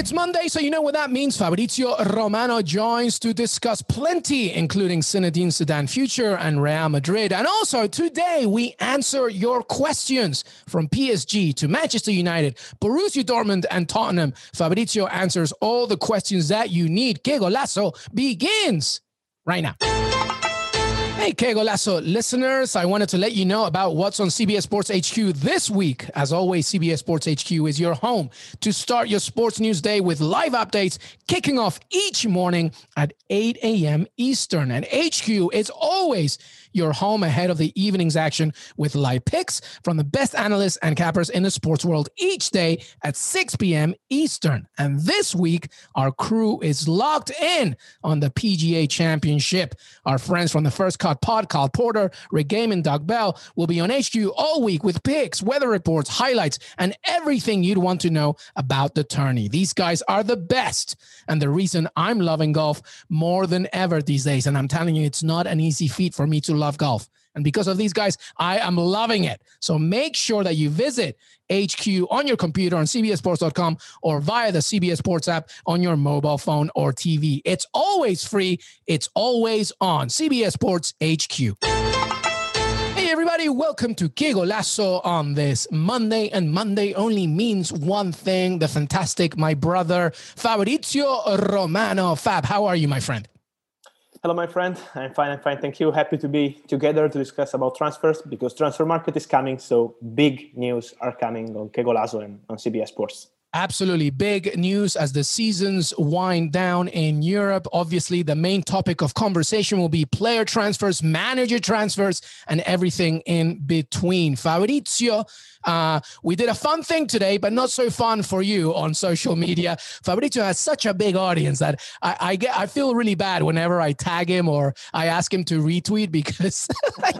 It's Monday, so you know what that means. Fabrizio Romano joins to discuss plenty, including Zinedine Zidane future and Real Madrid. And also today we answer your questions from PSG to Manchester United, Borussia Dortmund, and Tottenham. Fabrizio answers all the questions that you need. Que Golazo begins right now. Hey, Que Golazo listeners, I wanted to let you know about what's on CBS Sports HQ this week. As always, CBS Sports HQ is your home to start your sports news day with live updates kicking off each morning at 8 a.m. Eastern. And HQ is always your home ahead of the evening's action with live picks from the best analysts and cappers in the sports world each day at 6 p.m. Eastern. And this week, our crew is locked in on the PGA Championship. Our friends from the First Cut Pod, Kyle Porter, Rick Gehman, and Doug Bell will be on HQ all week with picks, weather reports, highlights, and everything you'd want to know about the tourney. These guys are the best and the reason I'm loving golf more than ever these days. And I'm telling you, it's not an easy feat for me to love golf. And because of these guys, I am loving it. So make sure that you visit HQ on your computer on CBSSports.com or via the CBS Sports app on your mobile phone or TV. It's always free, it's always on CBS Sports HQ. Hey, everybody, welcome to Que Golazo on this Monday. And Monday only means one thing the fantastic, my brother, Fabrizio Romano. Fab, how are you, my friend? Hello, my friend. I'm fine. I'm fine. Thank you. Happy to be together to discuss about transfers because transfer market is coming. So big news are coming on Que Golazo and on CBS Sports. Absolutely. Big news as the seasons wind down in Europe. Obviously, the main topic of conversation will be player transfers, manager transfers, and everything in between. Fabrizio, uh, we did a fun thing today, but not so fun for you on social media. Fabrizio has such a big audience that I, I get I feel really bad whenever I tag him or I ask him to retweet because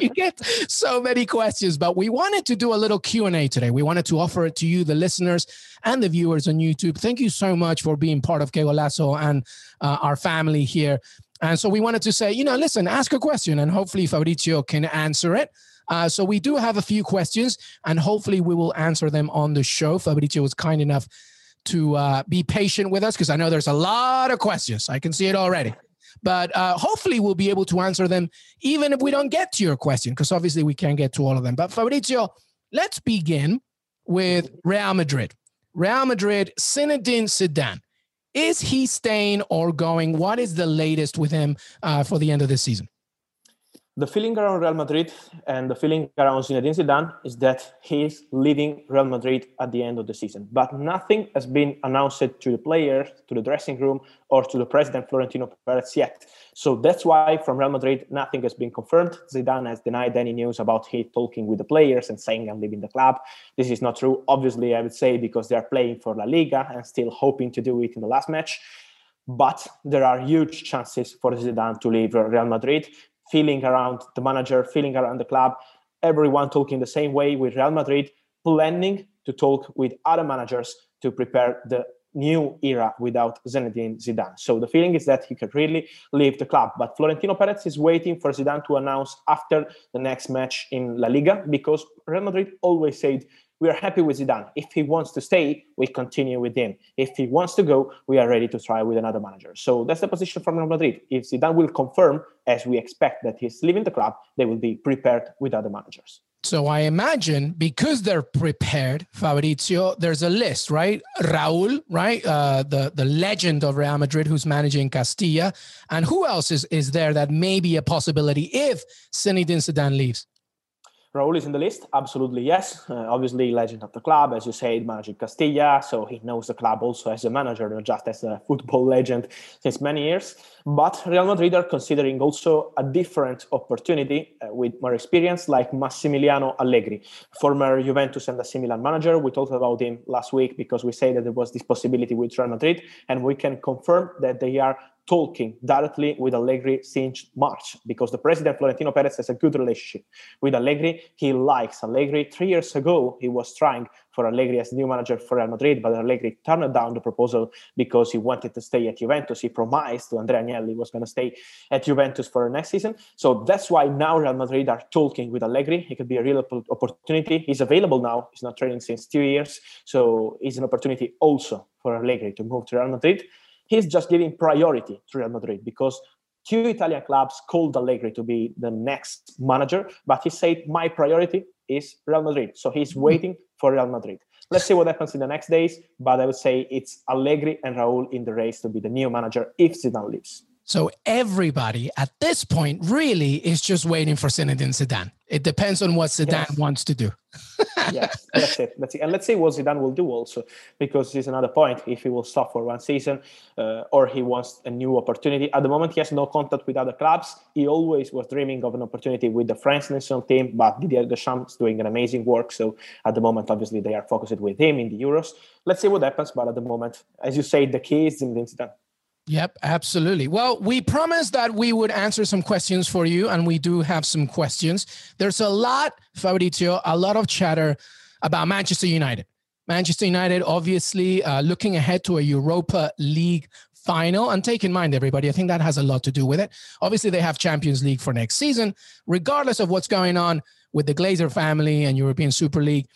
you get so many questions. But we wanted to do a little Q and A today. We wanted to offer it to you, the listeners and the viewers on YouTube. Thank you so much for being part of Que Golazo and uh, our family here. And so we wanted to say, you know, listen, ask a question, and hopefully Fabrizio can answer it. Uh, so we do have a few questions, and hopefully we will answer them on the show. Fabrizio was kind enough to uh, be patient with us because I know there's a lot of questions. I can see it already. But uh, hopefully we'll be able to answer them even if we don't get to your question, because obviously we can't get to all of them. But Fabrizio, let's begin with Real Madrid. Real Madrid, Zinedine Zidane. Is he staying or going? What is the latest with him uh, for the end of the season? The feeling around Real Madrid and the feeling around Zinedine Zidane is that he's leaving Real Madrid at the end of the season. But nothing has been announced to the players, to the dressing room, or to the president Florentino Perez yet. So that's why from Real Madrid nothing has been confirmed. Zidane has denied any news about he talking with the players and saying I'm leaving the club. This is not true. Obviously, I would say because they are playing for La Liga and still hoping to do it in the last match but there are huge chances for Zidane to leave Real Madrid feeling around the manager, feeling around the club, everyone talking the same way with Real Madrid, planning to talk with other managers to prepare the new era without Zinedine Zidane. So the feeling is that he could really leave the club. But Florentino Perez is waiting for Zidane to announce after the next match in La Liga because Real Madrid always said we are happy with Zidane. If he wants to stay, we continue with him. If he wants to go, we are ready to try with another manager. So that's the position from Real Madrid. If Zidane will confirm, as we expect, that he's leaving the club, they will be prepared with other managers. So I imagine because they're prepared, Fabrizio, there's a list, right? Raul, right? Uh, the the legend of Real Madrid who's managing Castilla, and who else is is there that may be a possibility if Zinedine Zidane leaves? Raul is in the list? Absolutely, yes. Uh, obviously, legend of the club, as you said, managing Castilla, so he knows the club also as a manager, not just as a football legend since many years. But Real Madrid are considering also a different opportunity uh, with more experience, like Massimiliano Allegri, former Juventus and AC Milan manager. We talked about him last week because we say that there was this possibility with Real Madrid, and we can confirm that they are talking directly with Allegri since March because the president Florentino Perez has a good relationship with Allegri. He likes Allegri. Three years ago, he was trying for Allegri as new manager for Real Madrid, but Allegri turned down the proposal because he wanted to stay at Juventus. He promised to Andrea Agnelli was going to stay at Juventus for the next season. So that's why now Real Madrid are talking with Allegri. It could be a real opportunity. He's available now. He's not training since two years, so it's an opportunity also for Allegri to move to Real Madrid he's just giving priority to Real Madrid because two Italian clubs called Allegri to be the next manager, but he said my priority is Real Madrid. So he's hmm. waiting for Real Madrid. Let's see what happens in the next days, but I would say it's Allegri and Raul in the race to be the new manager if Zidane leaves. So everybody at this point really is just waiting for Zinedine Zidane. It depends on what Zidane yes. wants to do. yes, that's it. Let's see. And let's see what Zidane will do also, because this is another point. If he will stop for one season, uh, or he wants a new opportunity. At the moment, he has no contact with other clubs. He always was dreaming of an opportunity with the French national team, but Didier Deschamps is doing an amazing work. So at the moment, obviously, they are focused with him in the Euros. Let's see what happens. But at the moment, as you say, the key is Zinedine Zidane. Yep, absolutely. Well, we promised that we would answer some questions for you, and we do have some questions. There's a lot, Fabrizio, a lot of chatter about Manchester United. Manchester United, obviously, uh, looking ahead to a Europa League final. And take in mind, everybody, I think that has a lot to do with it. Obviously, they have Champions League for next season. Regardless of what's going on with the Glazer family and European Super League,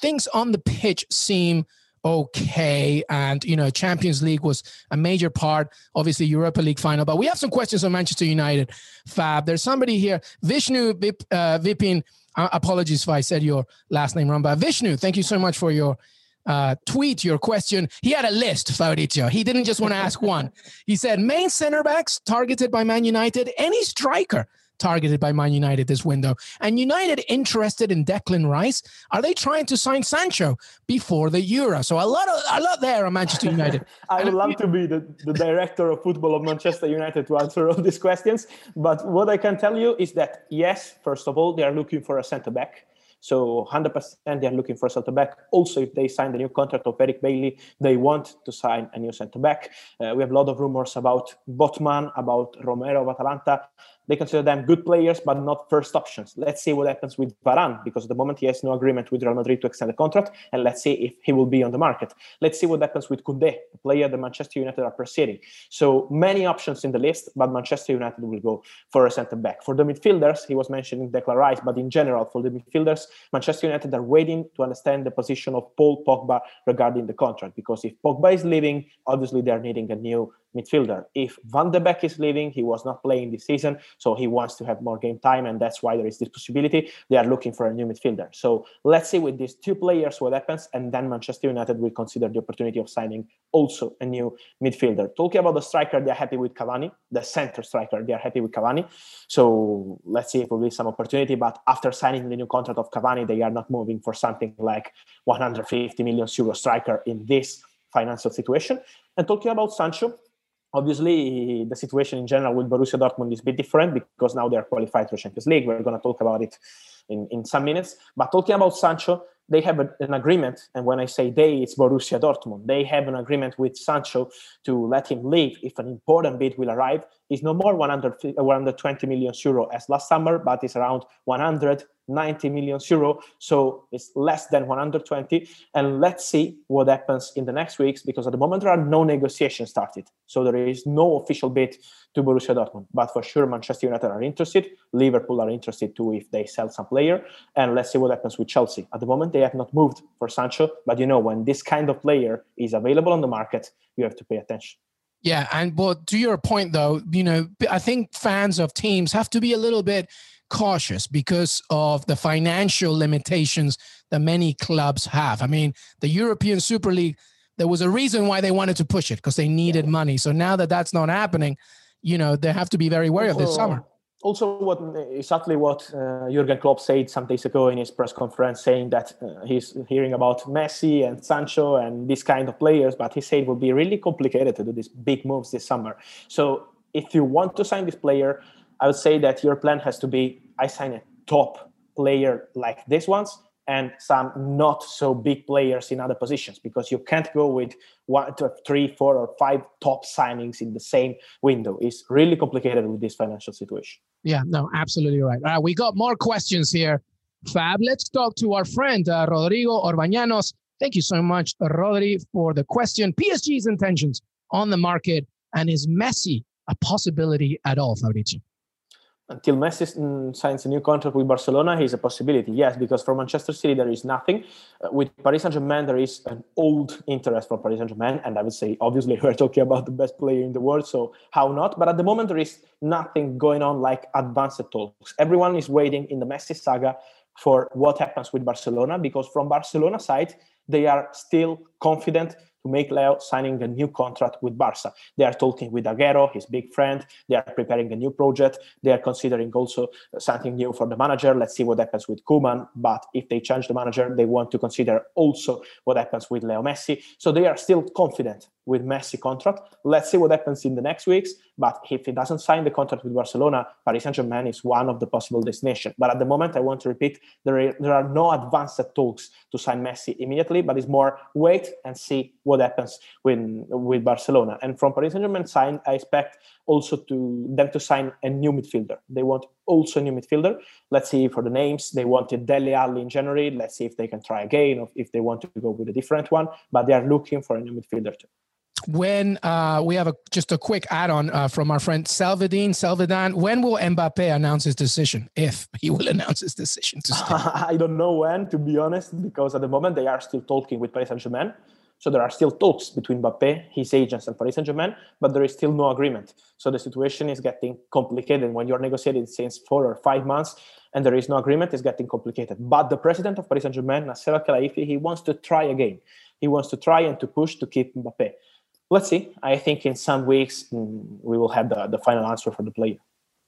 things on the pitch seem okay. And, you know, Champions League was a major part, obviously, Europa League final. But we have some questions on Manchester United, Fab. There's somebody here, Vishnu Vip, uh, Vipin. Uh, apologies if I said your last name wrong, but Vishnu, thank you so much for your uh, tweet, your question. He had a list, Fabrizio. He didn't just want to ask one. He said, main center backs targeted by Man United, any striker targeted by Man United this window. And United interested in Declan Rice. Are they trying to sign Sancho before the Euro? So a lot of a lot there on Manchester United. I would love to be the, the director of football of Manchester United to answer all these questions. But what I can tell you is that yes, first of all, they are looking for a centre back. So 100% they're looking for a centre back. Also, if they sign the new contract of Eric Bailly, they want to sign a new centre back. Uh, we have a lot of rumors about Botman, about Romero of Atalanta they consider them good players, but not first options. Let's see what happens with Varane, because at the moment he has no agreement with Real Madrid to extend the contract, and let's see if he will be on the market. Let's see what happens with Koundé, the player that Manchester United are pursuing. So many options in the list, but Manchester United will go for a centre back. For the midfielders, he was mentioning Declan Rice, but in general, for the midfielders, Manchester United are waiting to understand the position of Paul Pogba regarding the contract, because if Pogba is leaving, obviously they are needing a new midfielder. If Van de Beek is leaving, he was not playing this season, so he wants to have more game time, and that's why there is this possibility. They are looking for a new midfielder. So let's see with these two players what happens, and then Manchester United will consider the opportunity of signing also a new midfielder. Talking about the striker, they are happy with Cavani, the center striker, they are happy with Cavani. So let's see if will be some opportunity. But after signing the new contract of Cavani, they are not moving for something like 150 million euro striker in this financial situation. And talking about Sancho, Obviously, the situation in general with Borussia Dortmund is a bit different because now they are qualified for Champions League. We're going to talk about it in, in some minutes. But talking about Sancho, they have a, an agreement, and when I say they, it's Borussia Dortmund. They have an agreement with Sancho to let him leave if an important bid will arrive. It's no more 100, uh, 120 million euro as last summer, but it's around 100 90 million euro. So it's less than 120. And let's see what happens in the next weeks because at the moment there are no negotiations started. So there is no official bid to Borussia Dortmund. But for sure, Manchester United are interested. Liverpool are interested too if they sell some player. And let's see what happens with Chelsea. At the moment, they have not moved for Sancho. But you know, when this kind of player is available on the market, you have to pay attention. Yeah, and but to your point though, you know, I think fans of teams have to be a little bit cautious because of the financial limitations that many clubs have. I mean, the European Super League, there was a reason why they wanted to push it because they needed money. So now that that's not happening, you know, they have to be very wary of this summer. Also what exactly what uh, Jurgen Klopp said some days ago in his press conference, saying that uh, he's hearing about Messi and Sancho and these kind of players, but he said it would be really complicated to do these big moves this summer. So if you want to sign this player, I would say that your plan has to be I sign a top player like this ones and some not so big players in other positions because you can't go with one, two, three, four, or five top signings in the same window. It's really complicated with this financial situation. Yeah, no, absolutely right. Right, we got more questions here. Fab, let's talk to our friend uh, Rodrigo Orbañanos. Thank you so much, Rodri, for the question. PSG's intentions on the market and is Messi a possibility at all, Fabrizio? Until Messi mm, signs a new contract with Barcelona, he's a possibility. Yes, because for Manchester City there is nothing. Uh, with Paris Saint Germain, there is an old interest for Paris Saint Germain, and I would say obviously we're talking about the best player in the world, so how not? But at the moment there is nothing going on like advanced talks. Everyone is waiting in the Messi saga for what happens with Barcelona because from Barcelona side they are still confident to make Leo signing a new contract with Barca. They are talking with Agüero, his big friend. They are preparing a new project. They are considering also something new for the manager. Let's see what happens with Koeman. But if they change the manager, they want to consider also what happens with Leo Messi. So they are still confident with Messi contract. Let's see what happens in the next weeks. But if he doesn't sign the contract with Barcelona, Paris Saint-Germain is one of the possible destinations. But at the moment, I want to repeat, there are, there are no advanced talks to sign Messi immediately, but it's more wait and see what happens with, with Barcelona. And from Paris Saint-Germain side, I expect also to them to sign a new midfielder. They want also a new midfielder. Let's see for the names. They wanted Dele Alli in January. Let's see if they can try again or if they want to go with a different one. But they are looking for a new midfielder too when uh, we have a just a quick add-on uh, from our friend Salvadine Salvadan, when will Mbappe announce his decision? If he will announce his decision to stay, I don't know when, to be honest, because at the moment they are still talking with Paris Saint Germain. So there are still talks between Mbappe, his agents, and Paris Saint Germain, but there is still no agreement. So the situation is getting complicated. When you're negotiating since four or five months and there is no agreement, it's getting complicated. But the president of Paris Saint Germain, Nasser Al Khelaifi, he wants to try again. He wants to try and to push to keep Mbappe let's see. I think in some weeks mm, we will have the, the final answer for the player.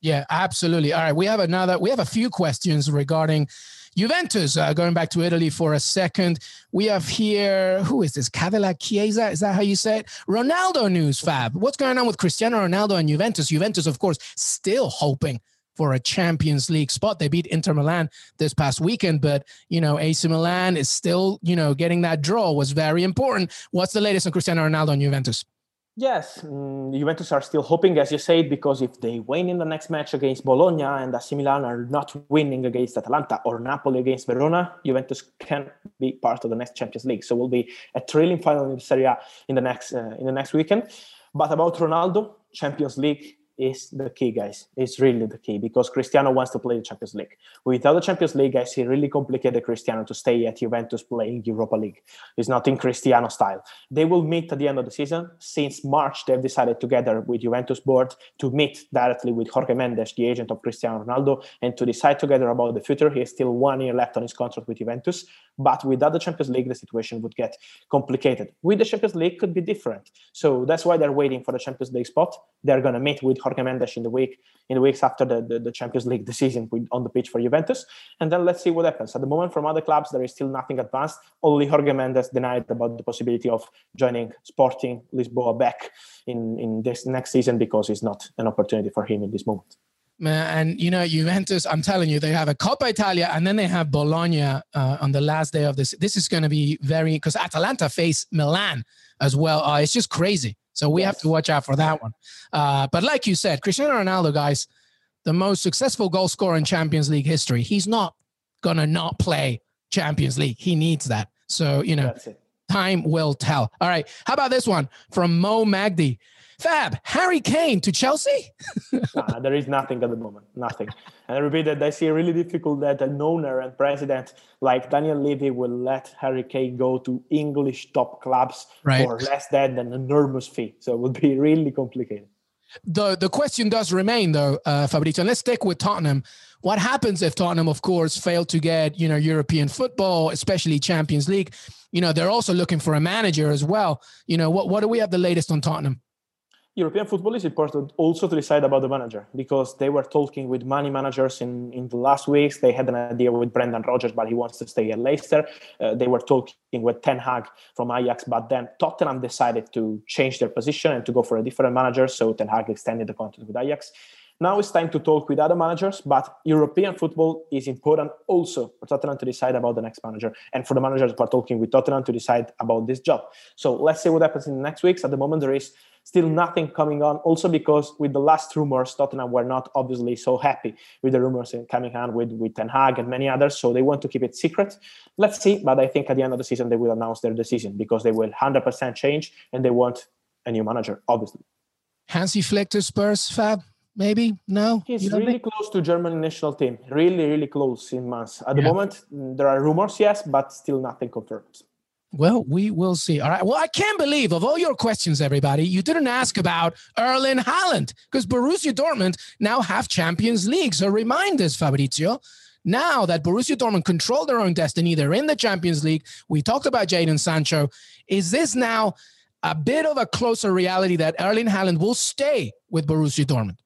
Yeah, absolutely. All right, we have another. We have a few questions regarding Juventus. Uh, going back to Italy for a second, we have here who is this? Cadillac Chiesa? Is that how you say it? Ronaldo news, Fab. What's going on with Cristiano Ronaldo and Juventus? Juventus, of course, still hoping for a Champions League spot. They beat Inter Milan this past weekend, but you know, AC Milan is still, you know, getting that draw was very important. What's the latest on Cristiano Ronaldo and Juventus? Yes, um, Juventus are still hoping, as you said, because if they win in the next match against Bologna and AC Milan are not winning against Atalanta or Napoli against Verona, Juventus can be part of the next Champions League. So will be a thrilling final in Serie A in the next uh, in the next weekend. But about Ronaldo, Champions League is the key, guys. It's really the key because Cristiano wants to play the Champions League. Without the Champions League, I see really complicated Cristiano to stay at Juventus playing Europa League. It's not in Cristiano style. They will meet at the end of the season. Since March, they've decided together with Juventus board to meet directly with Jorge Mendes, the agent of Cristiano Ronaldo, and to decide together about the future. He has still one year left on his contract with Juventus. But without the Champions League, the situation would get complicated. With the Champions League, could be different. So that's why they're waiting for the Champions League spot. They're going to meet with Jorge Mendes in the week in the weeks after the, the, the Champions League decision on the pitch for Juventus, and then let's see what happens. At the moment, from other clubs, there is still nothing advanced. Only Jorge Mendes denied about the possibility of joining Sporting Lisboa back in in this next season because it's not an opportunity for him in this moment. And you know, Juventus, I'm telling you, they have a Coppa Italia and then they have Bologna uh, on the last day of this. This is going to be very because Atalanta face Milan as well. Uh, it's just crazy. So we yes. have to watch out for that one. Uh, but like you said, Cristiano Ronaldo, guys, the most successful goal scorer in Champions League history. He's not gonna not play Champions League. He needs that. So you know, time will tell. All right, how about this one from Mo Magdi? Fab, Harry Kane to Chelsea? nah, there is nothing at the moment. Nothing. And I repeat that I see really difficult that an owner and president like Daniel Levy will let Harry Kane go to English top clubs right. for less than an enormous fee. So it would be really complicated. The the question does remain though, uh, Fabrizio. Let's stick with Tottenham. What happens if Tottenham, of course, fail to get you know European football, especially Champions League? You know they're also looking for a manager as well. You know what? What do we have the latest on Tottenham? European football is important also to decide about the manager because they were talking with many managers in, in the last weeks. They had an idea with Brendan Rodgers, but he wants to stay at Leicester. Uh, they were talking with Ten Hag from Ajax, but then Tottenham decided to change their position and to go for a different manager. So Ten Hag extended the contract with Ajax. Now it's time to talk with other managers, but European football is important also for Tottenham to decide about the next manager and for the managers who are talking with Tottenham to decide about this job. So let's see what happens in the next weeks. At the moment, there is still nothing coming on. Also, because with the last rumors, Tottenham were not obviously so happy with the rumors coming on with, with Ten Hag and many others. So they want to keep it secret. Let's see. But I think at the end of the season, they will announce their decision because they will 100% change and they want a new manager, obviously. Hansi Flick to Spurs, Fab? Maybe no he's really think? close to german national team really really close in months at the moment mm, there are rumors yes but still nothing confirmed well, we will see. All right. Well, I can't believe of all your questions, everybody, you didn't ask about Erling Haaland because Borussia Dortmund now have Champions League. So remind us, Fabrizio, now that Borussia Dortmund control their own destiny, they're in the Champions League. We talked about Jadon Sancho. Is this now a bit of a closer reality that Erling Haaland will stay with Borussia Dortmund?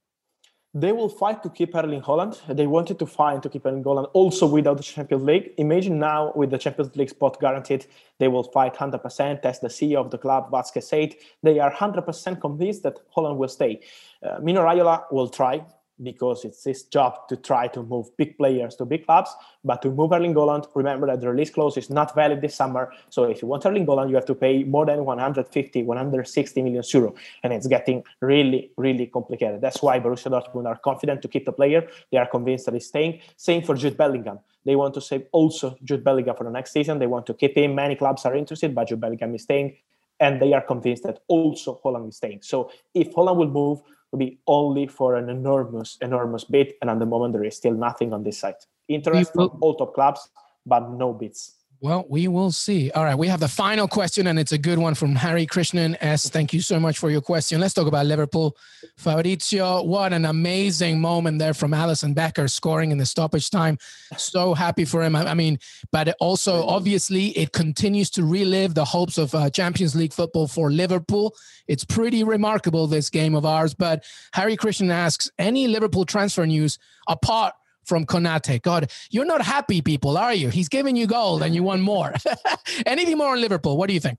They will fight to keep Erling Haaland. They wanted to fight to keep Erling Haaland also without the Champions League. Imagine now with the Champions League spot guaranteed, they will fight 100%. As the CEO of the club, Watzke said, they are 100% convinced that Haaland will stay. Uh, Mino Raiola will try because it's his job to try to move big players to big clubs. But to move Erling Haaland, remember that the release clause is not valid this summer. So if you want Erling Haaland, you have to pay more than 150, 160 million euro. And it's getting really, really complicated. That's why Borussia Dortmund are confident to keep the player. They are convinced that he's staying. Same for Jude Bellingham. They want to save also Jude Bellingham for the next season. They want to keep him. Many clubs are interested, but Jude Bellingham is staying. And they are convinced that also Haaland is staying. So if Haaland will move, will be only for an enormous, enormous bid. And at the moment, there is still nothing on this site. Interest from all top clubs, but no bids. Well, we will see. All right, we have the final question, and it's a good one from Harry Krishnan S. Thank you so much for your question. Let's talk about Liverpool. Fabrizio, what an amazing moment there from Alisson Becker scoring in the stoppage time. So happy for him. I mean, but also obviously it continues to relive the hopes of uh, Champions League football for Liverpool. It's pretty remarkable this game of ours. But Harry Krishnan asks, any Liverpool transfer news apart from Konate. God, you're not happy, people, are you? He's giving you gold and you want more. Anything more on Liverpool? What do you think?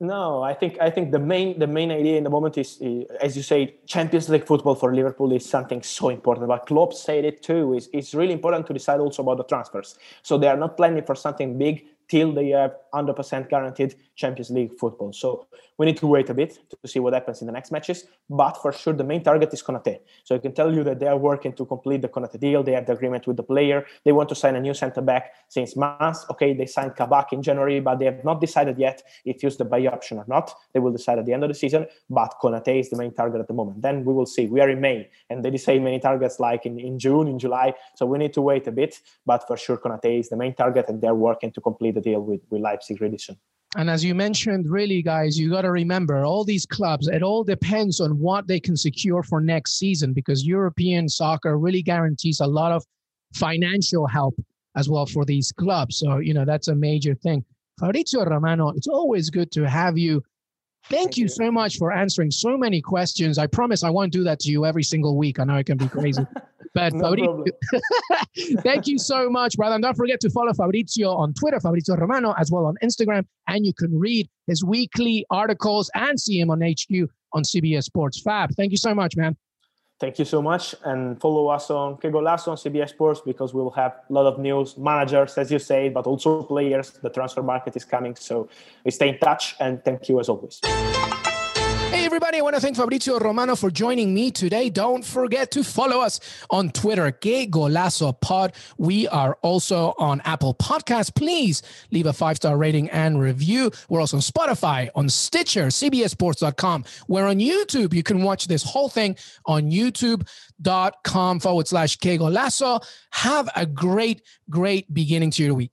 No, I think I think the main the main idea in the moment is, uh, as you say, Champions League football for Liverpool is something so important. But Klopp said it too. Is it's really important to decide also about the transfers. So they are not planning for something big till they have 100% guaranteed Champions League football. So we need to wait a bit to see what happens in the next matches. But for sure, the main target is Konate. So I can tell you that they are working to complete the Konate deal. They have the agreement with the player. They want to sign a new centre back since months. Okay, they signed Kabak in January, but they have not decided yet if use the buy option or not. They will decide at the end of the season. But Konate is the main target at the moment. Then we will see. We are in May, and they decide many targets like in, in June, in July. So we need to wait a bit. But for sure, Konate is the main target, and they're working to complete the deal with, with Leipzig really soon. And as you mentioned, really, guys, you got to remember all these clubs, it all depends on what they can secure for next season because European soccer really guarantees a lot of financial help as well for these clubs. So, you know, that's a major thing. Fabrizio Romano, it's always good to have you. Thank, Thank you, you so much for answering so many questions. I promise I won't do that to you every single week. I know it can be crazy. But no Fabrizio, thank you so much, brother. And don't forget to follow Fabrizio on Twitter, Fabrizio Romano, as well on Instagram. And you can read his weekly articles and see him on HQ on CBS Sports Fab. Thank you so much, man. Thank you so much. And follow us on Que Golazo on CBS Sports because we'll have a lot of news, managers, as you say, but also players. The transfer market is coming. So we stay in touch and thank you as always everybody. I want to thank Fabrizio Romano for joining me today. Don't forget to follow us on Twitter, Que Golazo Pod. We are also on Apple Podcasts. Please leave a five star rating and review. We're also on Spotify, on Stitcher, CBSSports.com. We're on YouTube. You can watch this whole thing on YouTube.com forward slash Que Golazo. Have a great, great beginning to your week.